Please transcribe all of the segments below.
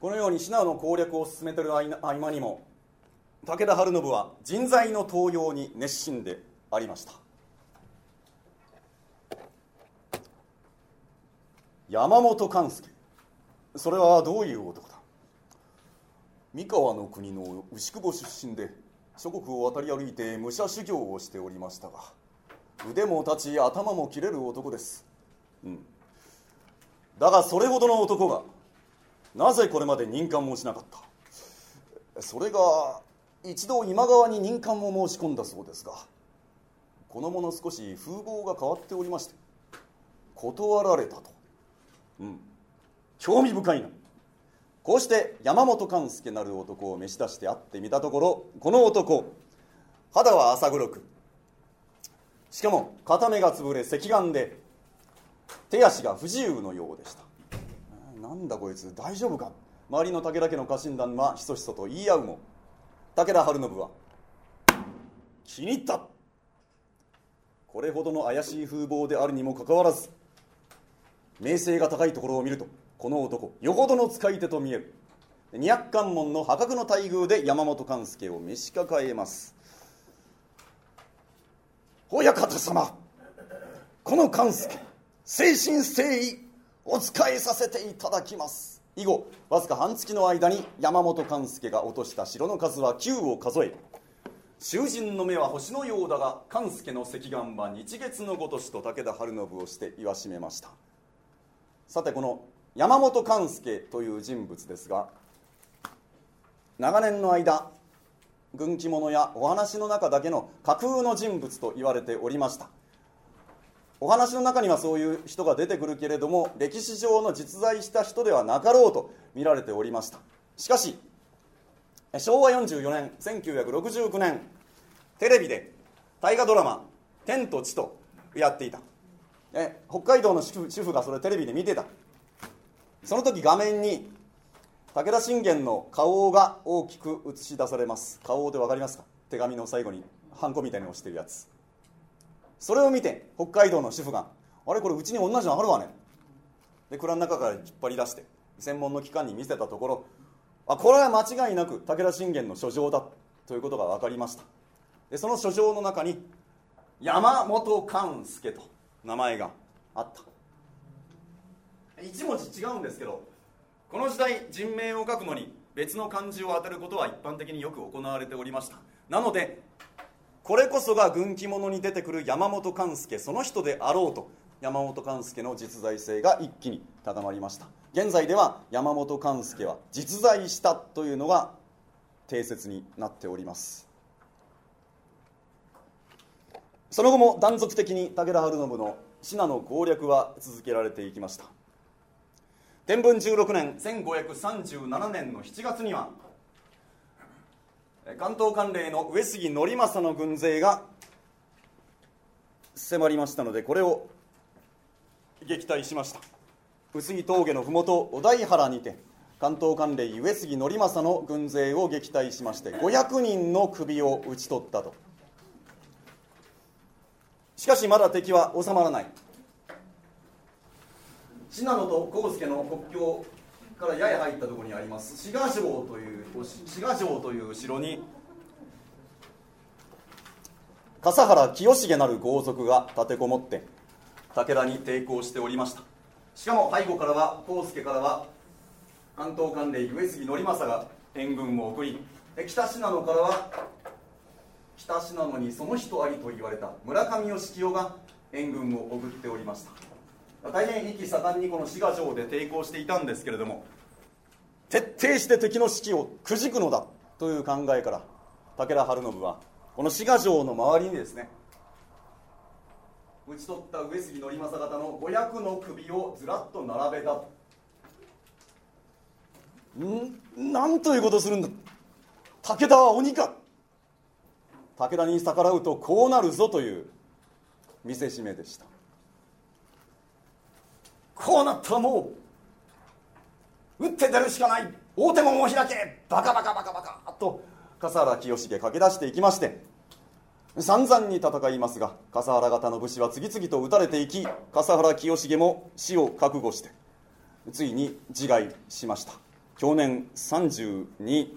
このように信濃の攻略を進めている合間にも武田晴信は人材の登用に熱心でありました。山本勘助それはどういう男だ？三河の国の牛久保出身で諸国を渡り歩いて武者修行をしておりましたが腕も立ち頭も切れる男です。うん。だがそれほどの男がなぜこれまで任官もしなかった？それが一度今川に任官を申し込んだそうですがこの者少し風貌が変わっておりまして断られたと。うん。興味深いな。こうして山本勘助なる男を召し出して会ってみたところこの男肌は浅黒くしかも片目が潰れ赤眼で手足が不自由のようでした。なんだこいつ大丈夫か？周りの武田家の家臣団はひそひそと言い合うも。武田晴信は気に入った。これほどの怪しい風貌であるにもかかわらず名声が高いところを見るとこの男よほどの使い手と見える。二百関門の破格の待遇で山本勘助を召し抱えます。親方様この勘助誠心誠意。お仕えさせていただきます。以後わずか半月の間に山本勘助が落とした城の数は9を数え囚人の目は星のようだが勘助の石眼は日月のごとしと武田晴信をして言わしめました。さてこの山本勘助という人物ですが長年の間軍記物やお話の中だけの架空の人物と言われておりました。お話の中にはそういう人が出てくるけれども歴史上の実在した人ではなかろうと見られておりました。しかし昭和44年1969年テレビで大河ドラマ「天と地」とやっていた。え北海道の主婦がそれテレビで見てた。その時画面に武田信玄の顔が大きく映し出されます。顔で分かりますか？手紙の最後にハンコみたいに押してるやつ。それを見て北海道の主婦が「あれこれうちに同じのあるわね」で蔵の中から引っ張り出して専門の機関に見せたところあこれは間違いなく武田信玄の書状だということが分かりました。でその書状の中に山本勘助と名前があった。一文字違うんですけどこの時代人名を書くのに別の漢字を当てることは一般的によく行われておりました。なのでこれこそが軍記物に出てくる山本勘助その人であろうと山本勘助の実在性が一気に高まりました。現在では山本勘助は実在したというのが定説になっております。その後も断続的に武田晴信の信濃攻略は続けられていきました。天文16年1537年の7月には関東管領の上杉憲政の軍勢が迫りましたのでこれを撃退しました。臼杉峠の麓小田井原にて関東管領上杉憲政の軍勢を撃退しまして500人の首を討ち取ったと。しかしまだ敵は収まらない。信濃と神助の国境からやや入ったところにあります志賀城という志賀城という城に笠原清重なる豪族が立てこもって武田に抵抗しておりました。しかも背後からは康介からは関東管領上杉憲政が援軍を送り北信濃からは北信濃にその人ありと言われた村上義清が援軍を送っておりました。大変意気盛んにこの滋賀城で抵抗していたんですけれども徹底して敵の士気をくじくのだという考えから武田晴信はこの滋賀城の周りにですね討ち取った上杉憲政方の500の首をずらっと並べた。ん？なんということするんだ。武田は鬼か。武田に逆らうとこうなるぞという見せしめでした。こうなったらもう打って出るしかない。大手門を開け。バカバカバカバカ。と笠原清重駆け出していきまして散々に戦いますが笠原方の武士は次々と撃たれていき笠原清重も死を覚悟してついに自害しました。享年32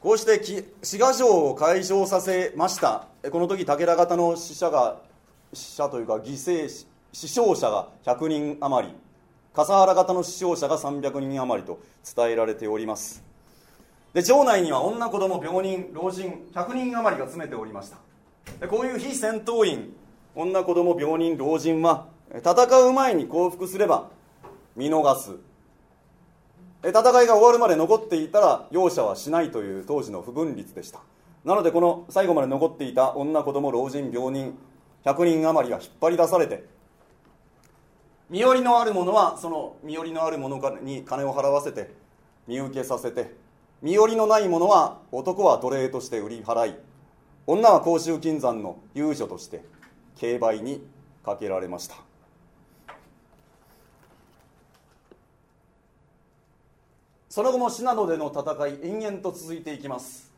こうして滋賀城を解消させました。この時武田方の死者が死者というか犠牲死傷者が100人余り。笠原方の死傷者が300人余りと伝えられております。で城内には女子供病人老人100人余りが詰めておりました。でこういう非戦闘員女子供病人老人は戦う前に降伏すれば見逃す。戦いが終わるまで残っていたら容赦はしないという当時の不分律でした。なのでこの最後まで残っていた女子供老人病人100人余りが引っ張り出されて。身寄りのある者はその身寄りのある者に金を払わせて身請けさせて身寄りのない者は男は奴隷として売り払い女は甲州金山の遊女として競売にかけられました。その後も信濃での戦い延々と続いていきます。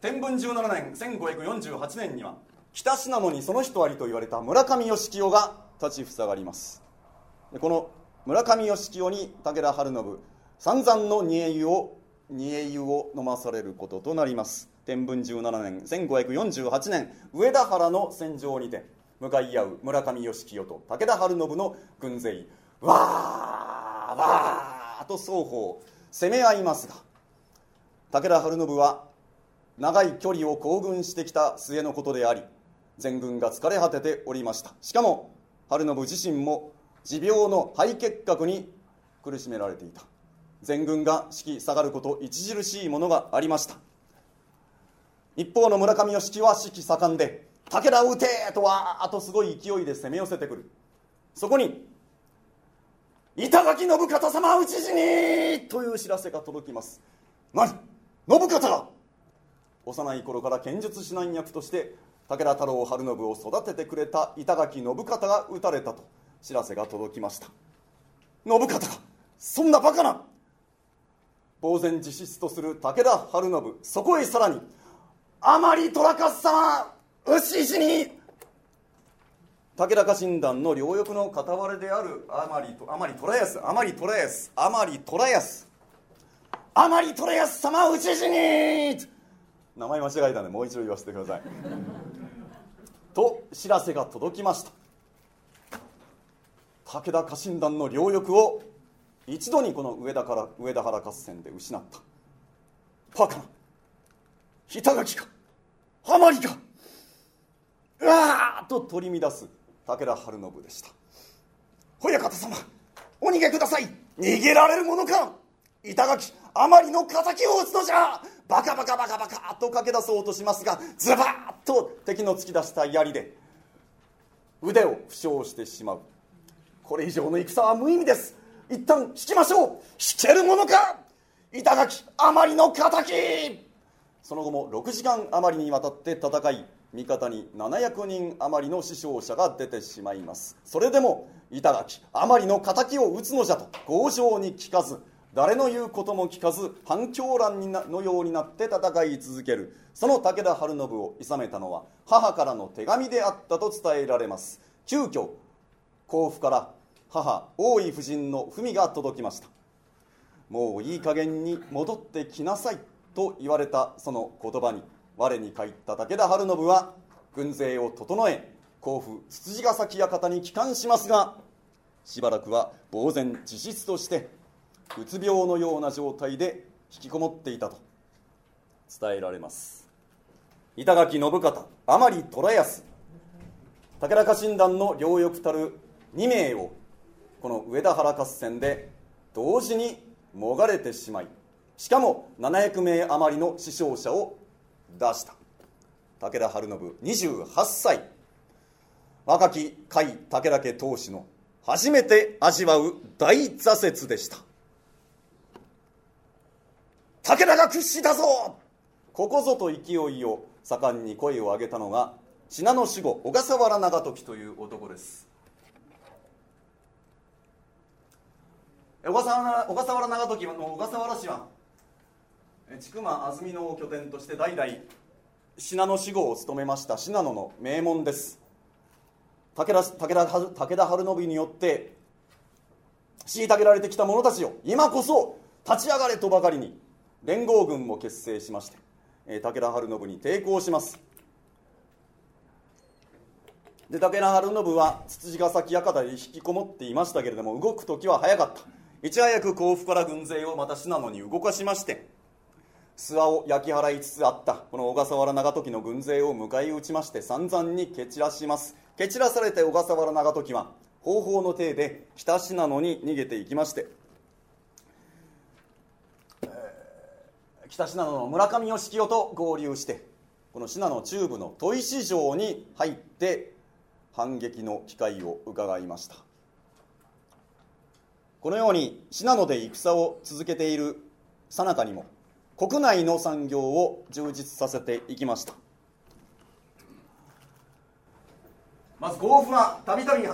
天文17年1548年には北信濃にその人ありと言われた村上義清が立ちふさがります。この村上義清に武田晴信散々の煮え湯を煮え湯を飲まされることとなります。天文17年1548年上田原の戦場にて向かい合う村上義清と武田晴信の軍勢わーわーと双方攻め合いますが武田晴信は長い距離を行軍してきた末のことであり全軍が疲れ果てておりました。しかも晴信自身も持病の肺結核に苦しめられていた。全軍が士気下がること著しいものがありました。一方の村上義樹は士気盛んで武田を撃てとはあとすごい勢いで攻め寄せてくる。そこに板垣信方様討ち死にという知らせが届きます。何？信方が？幼い頃から剣術指南役として武田太郎晴信を育ててくれた板垣信方が討たれたと知らせが届きました。信方がそんなバカな呆然自失とする武田晴信そこへさらにあまり虎勝様牛石に武田家臣団の両翼の片割れであるあまりあまり虎安あまり虎安あまり虎安あまり虎安様討ち死に名前間違えたんでもう一度言わせてください。と知らせが届きました。武田家臣団の両翼を一度にこの上田から上田原合戦で失った。バカな板垣か浜りかうわーと取り乱す武田晴信でした。親方様お逃げください。逃げられるものか。板垣あまりの敵を撃つのじゃ。バカバカバカバカと駆け出そうとしますがズバッと敵の突き出した槍で腕を負傷してしまう。これ以上の戦は無意味です。一旦引きましょう。引けるものか板垣あまりの敵。その後も6時間余りにわたって戦い味方に700人余りの死傷者が出てしまいます。それでも板垣あまりの敵を討つのじゃと強情に聞かず誰の言うことも聞かず反響乱のようになって戦い続ける。その武田晴信を諌めたのは母からの手紙であったと伝えられます。急遽甲府から母大井夫人の文が届きました。もういい加減に戻ってきなさいと言われたその言葉に我に返った武田晴信は軍勢を整え甲府つつじヶ崎館に帰還しますがしばらくは呆然自失としてうつ病のような状態で引きこもっていたと伝えられます。板垣信方甘利虎康武田家臣団の両翼たる2名をこの上田原合戦で同時にもがれてしまいしかも700名余りの死傷者を出した。武田晴信28歳。若き甲斐武田家当主の初めて味わう大挫折でした。武田が屈指だぞ。ここぞと勢いを盛んに声を上げたのが信濃守護小笠原長時という男です。小笠原長時の小笠原氏は千曲安曇野を拠点として代々信濃守護を務めました信濃の名門です。武田武田武田晴信によって虐げられてきた者たちを今こそ立ち上がれとばかりに連合軍を結成しまして、え武田晴信に抵抗します。で武田晴信はつつじヶ崎館で引きこもっていましたけれども動く時は早かった。いち早く甲府から軍勢をまた信濃に動かしまして諏訪を焼き払いつつあった。この小笠原長時の軍勢を迎え撃ちまして散々に蹴散らします。蹴散らされて小笠原長時は方法の体で北信濃に逃げていきまして、えー、北信濃の村上義清と合流してこの信濃中部の砥石城に入って反撃の機会を伺いました。このように信濃で戦を続けているさなかにも国内の産業を充実させていきました。まず甲府はたびたび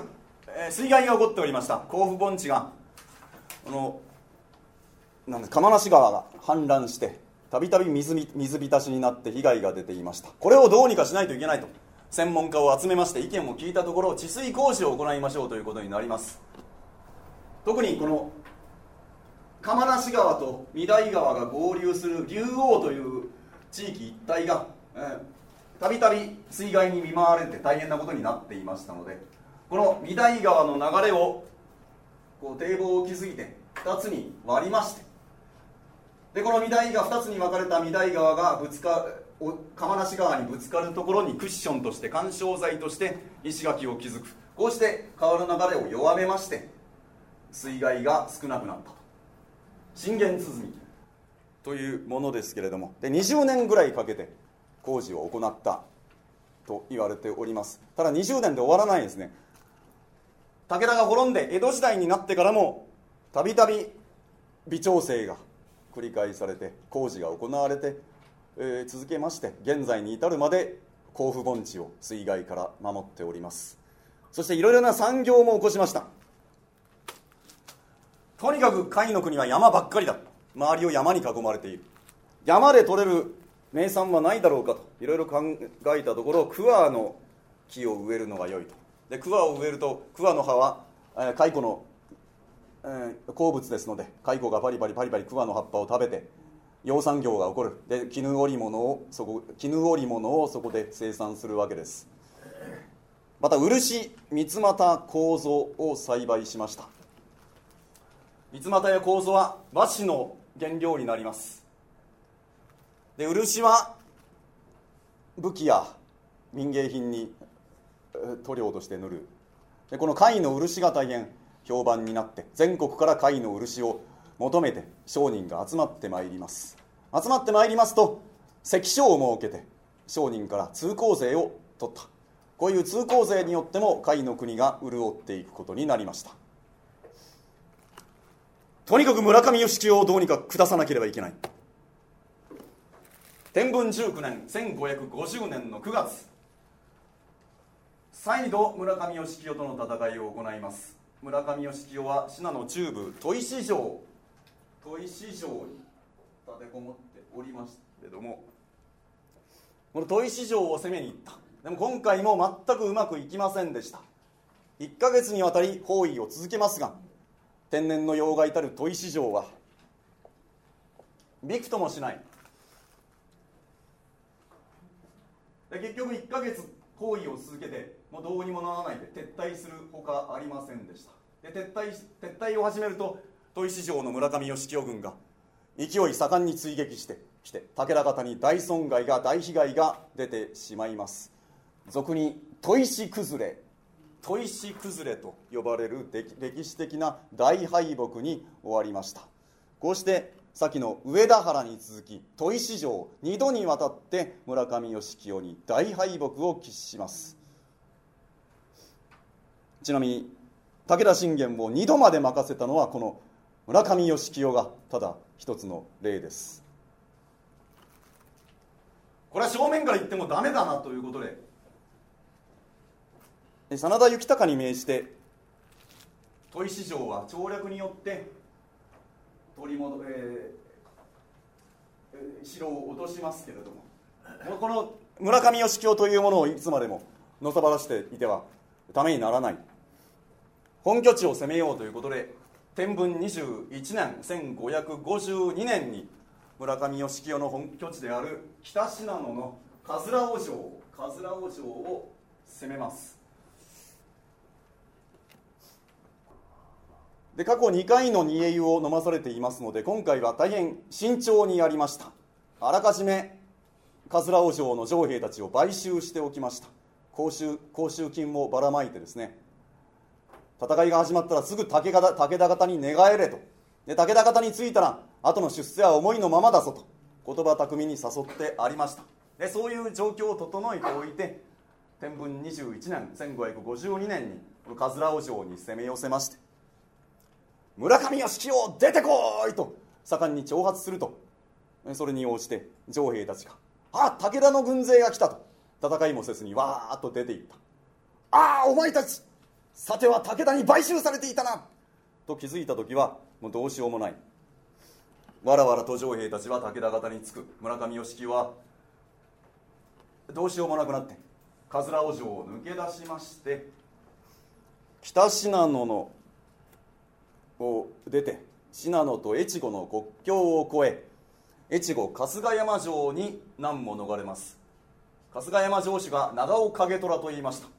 水害が起こっておりました。甲府盆地がこのなんで釜無川が氾濫してたびたび水浸しになって被害が出ていました。これをどうにかしないといけないと。専門家を集めまして意見を聞いたところ治水工事を行いましょうということになります。特にこの釜無川と御台川が合流する竜王という地域一帯がたびたび水害に見舞われて大変なことになっていましたのでこの御台川の流れをこう堤防を築いて2つに割りましてでこの御台川2つに分かれた御台川がぶつか釜無川にぶつかるところにクッションとして緩衝材として石垣を築く。こうして川の流れを弱めまして水害が少なくなったと。信玄鼓。というものですけれども。で20年ぐらいかけて工事を行った。と言われております。ただ20年で終わらないですね。武田が滅んで江戸時代になってからもたびたび微調整が繰り返されて工事が行われてえー、続けまして現在に至るまで甲府盆地を水害から守っております。そしていろいろな産業も起こしました。とにかく甲斐の国は山ばっかりだ。周りを山に囲まれている。山で採れる名産はないだろうかといろいろ考えたところ桑の木を植えるのが良いと。で桑を植えると桑の葉は、えー、蚕の、えー、好物ですので蚕がパリパリパリパリ桑の葉っぱを食べて養蚕業が起こる。で絹織物をそこ絹織物をそこで生産するわけです。また漆三つ股構造を栽培しました。三つ股や構造は和紙の原料になります。で漆は武器や民芸品に塗料として塗る。でこの貝の漆が大変。評判になって全国から貝の漆を求めて商人が集まってまいります。集まってまいりますと関所を設けて商人から通行税を取った。こういう通行税によっても甲斐の国が潤っていくことになりました。とにかく村上義清をどうにか下さなければいけない。天文19年1550年の9月。再度村上義清との戦いを行います。村上義清は信濃中部砥石城砥石城に立てこもっておりますけれどもこの砥石城を攻めに行った。でも今回も全くうまくいきませんでした。1ヶ月にわたり包囲を続けますが天然の妖怪たる砥石城はびくともしない。で結局1ヶ月包囲を続けてもうどうにもならないで撤退するほかありませんでした。で撤退撤退を始めると砥石城の村上義清軍が勢い盛んに追撃してきて武田方に大損害が大被害が出てしまいます。俗に砥石崩れ砥石崩れと呼ばれる歴史的な大敗北に終わりました。こうして先の上田原に続き砥石城2度にわたって村上義清に大敗北を喫します。ちなみに武田信玄を2度まで任せたのはこの村上義清がただ一つの例です。これは正面から言ってもダメだなということで。真田幸隆に命じて砥石城は調略によって取り戻、えー、城を落としますけれども。この村上義清というものをいつまでものさばらしていてはためにならない本拠地を攻めようということで天文21年1552年に村上義清の本拠地である北信濃の桂尾城桂尾城を攻めます。で過去2回の煮え湯を飲まされていますので今回は大変慎重にやりました。あらかじめ桂尾城の城兵たちを買収しておきました。甲州甲州金をばらまいてですね戦いが始まったらすぐ武田武田方に寝返れと。で武田方に着いたら後の出世は思いのままだぞと。言葉巧みに誘ってありました。でそういう状況を整えておいて天文21年1552年に桂尾城に攻め寄せまして村上義清出てこいと盛んに挑発するとそれに応じて城兵たちが「あ武田の軍勢が来た」と。戦いもせずにわーっと出ていった「ああお前たちさては武田に買収されていたな」と気づいた時はもうどうしようもない。わらわらと城兵たちは武田方に着く。村上義清はどうしようもなくなって桂尾城を抜け出しまして北信濃のを出て信濃と越後の国境を越え越後春日山城に難も逃れます。春日山城主が長尾景虎と言いました。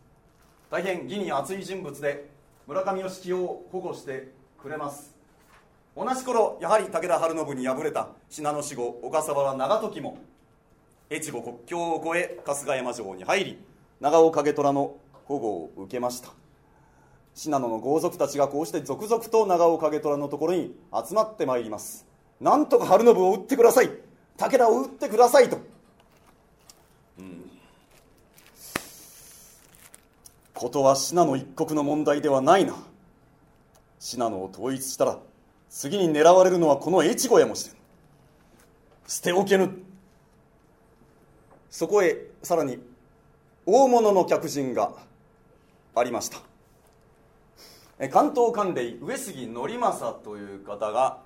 大変義に熱い人物で村上義清を保護してくれます。同じ頃やはり武田晴信に敗れた信濃守護小笠原長時も越後国境を越え春日山城に入り長尾景虎の保護を受けました。信濃の豪族たちがこうして続々と長尾景虎のところに集まってまいります。なんとか晴信を撃ってください。武田を撃ってくださいと、うん、ことは信濃一国の問題ではないな。信濃を統一したら次に狙われるのはこの越後やもしれん。捨ておけぬ。そこへさらに大物の客人がありました。関東管領上杉則政という方が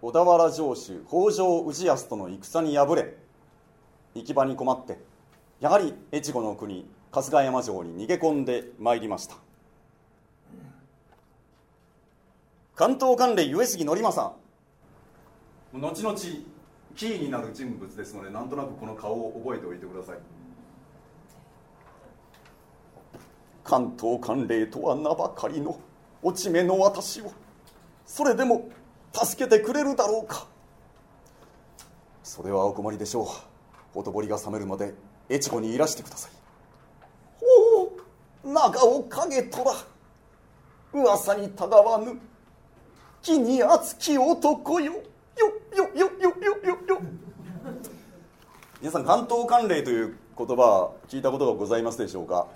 小田原城主北条氏康との戦に敗れ行き場に困ってやはり越後の国春日山城に逃げ込んでまいりました。関東管領上杉則政。後々キーになる人物ですのでなんとなくこの顔を覚えておいてください。関東管領とは名ばかりの落ち目の私をそれでも助けてくれるだろうか。それはお困りでしょう。ほとぼりが冷めるまで越後にいらしてください。おお長尾影虎。噂にたがわぬ気に熱き男よ。よよよよよよよ。皆さん関東関連という言葉聞いたことがございますでしょうか。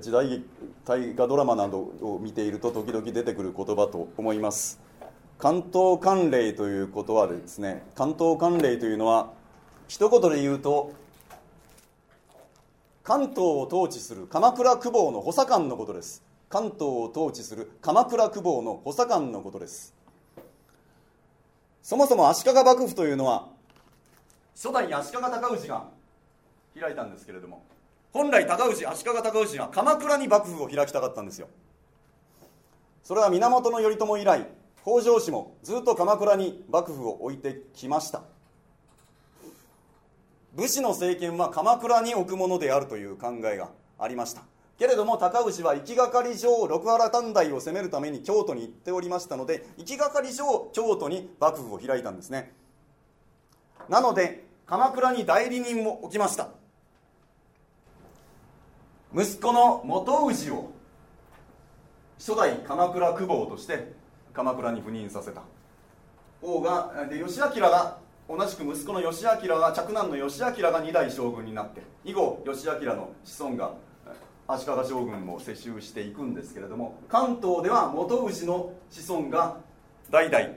時代大河ドラマなどを見ていると時々出てくる言葉と思います。関東関連ということはですね関東関連というのは一言で言うと関東を統治する鎌倉久保の補佐官のことです。関東を統治する鎌倉久保の補佐官のことです。そもそも足利幕府というのは初代足利尊氏が開いたんですけれども本来高氏足利尊氏は鎌倉に幕府を開きたかったんですよ。それは源頼朝以来北条氏もずっと鎌倉に幕府を置いてきました。武士の政権は鎌倉に置くものであるという考えがありました。けれども高氏は行きがかり上六原短大を攻めるために京都に行っておりましたので行きがかり上京都に幕府を開いたんですね。なので鎌倉に代理人も置きました。息子の元氏を初代鎌倉久保として鎌倉に赴任させた。王がで義明が同じく息子の義明が嫡男の義明が二代将軍になって以後義明の子孫が足利将軍も世襲していくんですけれども関東では元氏の子孫が代々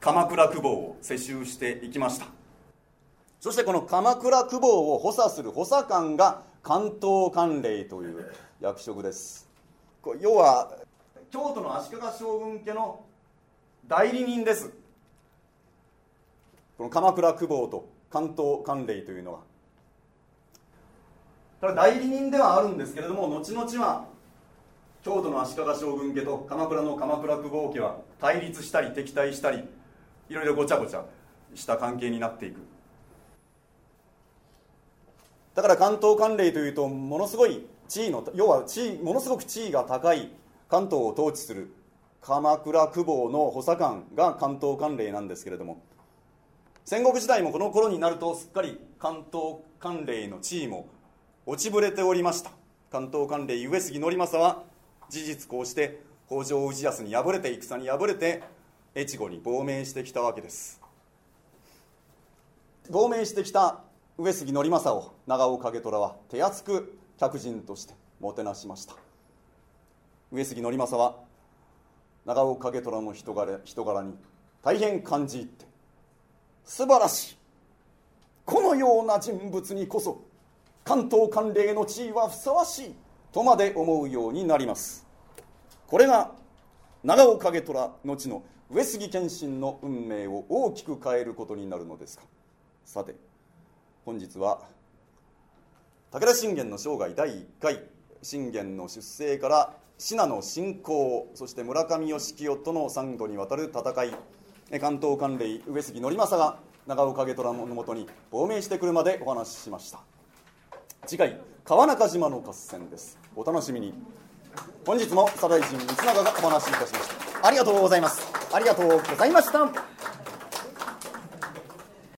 鎌倉久保を世襲していきました。そしてこの鎌倉久保を補佐する補佐官が関東管領という役職です。要は京都の足利将軍家の代理人です。この鎌倉久保と関東管領というのは。ただ代理人ではあるんですけれども後々は京都の足利将軍家と鎌倉の鎌倉久保家は対立したり敵対したりいろいろごちゃごちゃした関係になっていく。だから関東関連というとものすごい地位の要は地位ものすごく地位が高い関東を統治する鎌倉久保の補佐官が関東関連なんですけれども。戦国時代もこの頃になるとすっかり関東関連の地位も落ちぶれておりました。関東関連上杉則政は事実こうして北条氏康に敗れて戦に敗れて越後に亡命してきたわけです。亡命してきた上杉則政を長尾景虎は手厚く客人としてもてなしました。上杉則政は長尾景虎の人柄人柄に大変感じ入って素晴らしい。このような人物にこそ関東関連の地位はふさわしいとまで思うようになります。これが長尾景虎後の上杉謙信の運命を大きく変えることになるのですか。さて本日は武田信玄の生涯第1回信玄の出征から信濃侵攻そして村上義清との3度にわたる戦い関東関連上杉則政が長尾景虎のもとに亡命してくるまでお話ししました。次回川中島の合戦です。お楽しみに。本日も左大臣光永がお話しいたしました。ありがとうございます。ありがとうございました。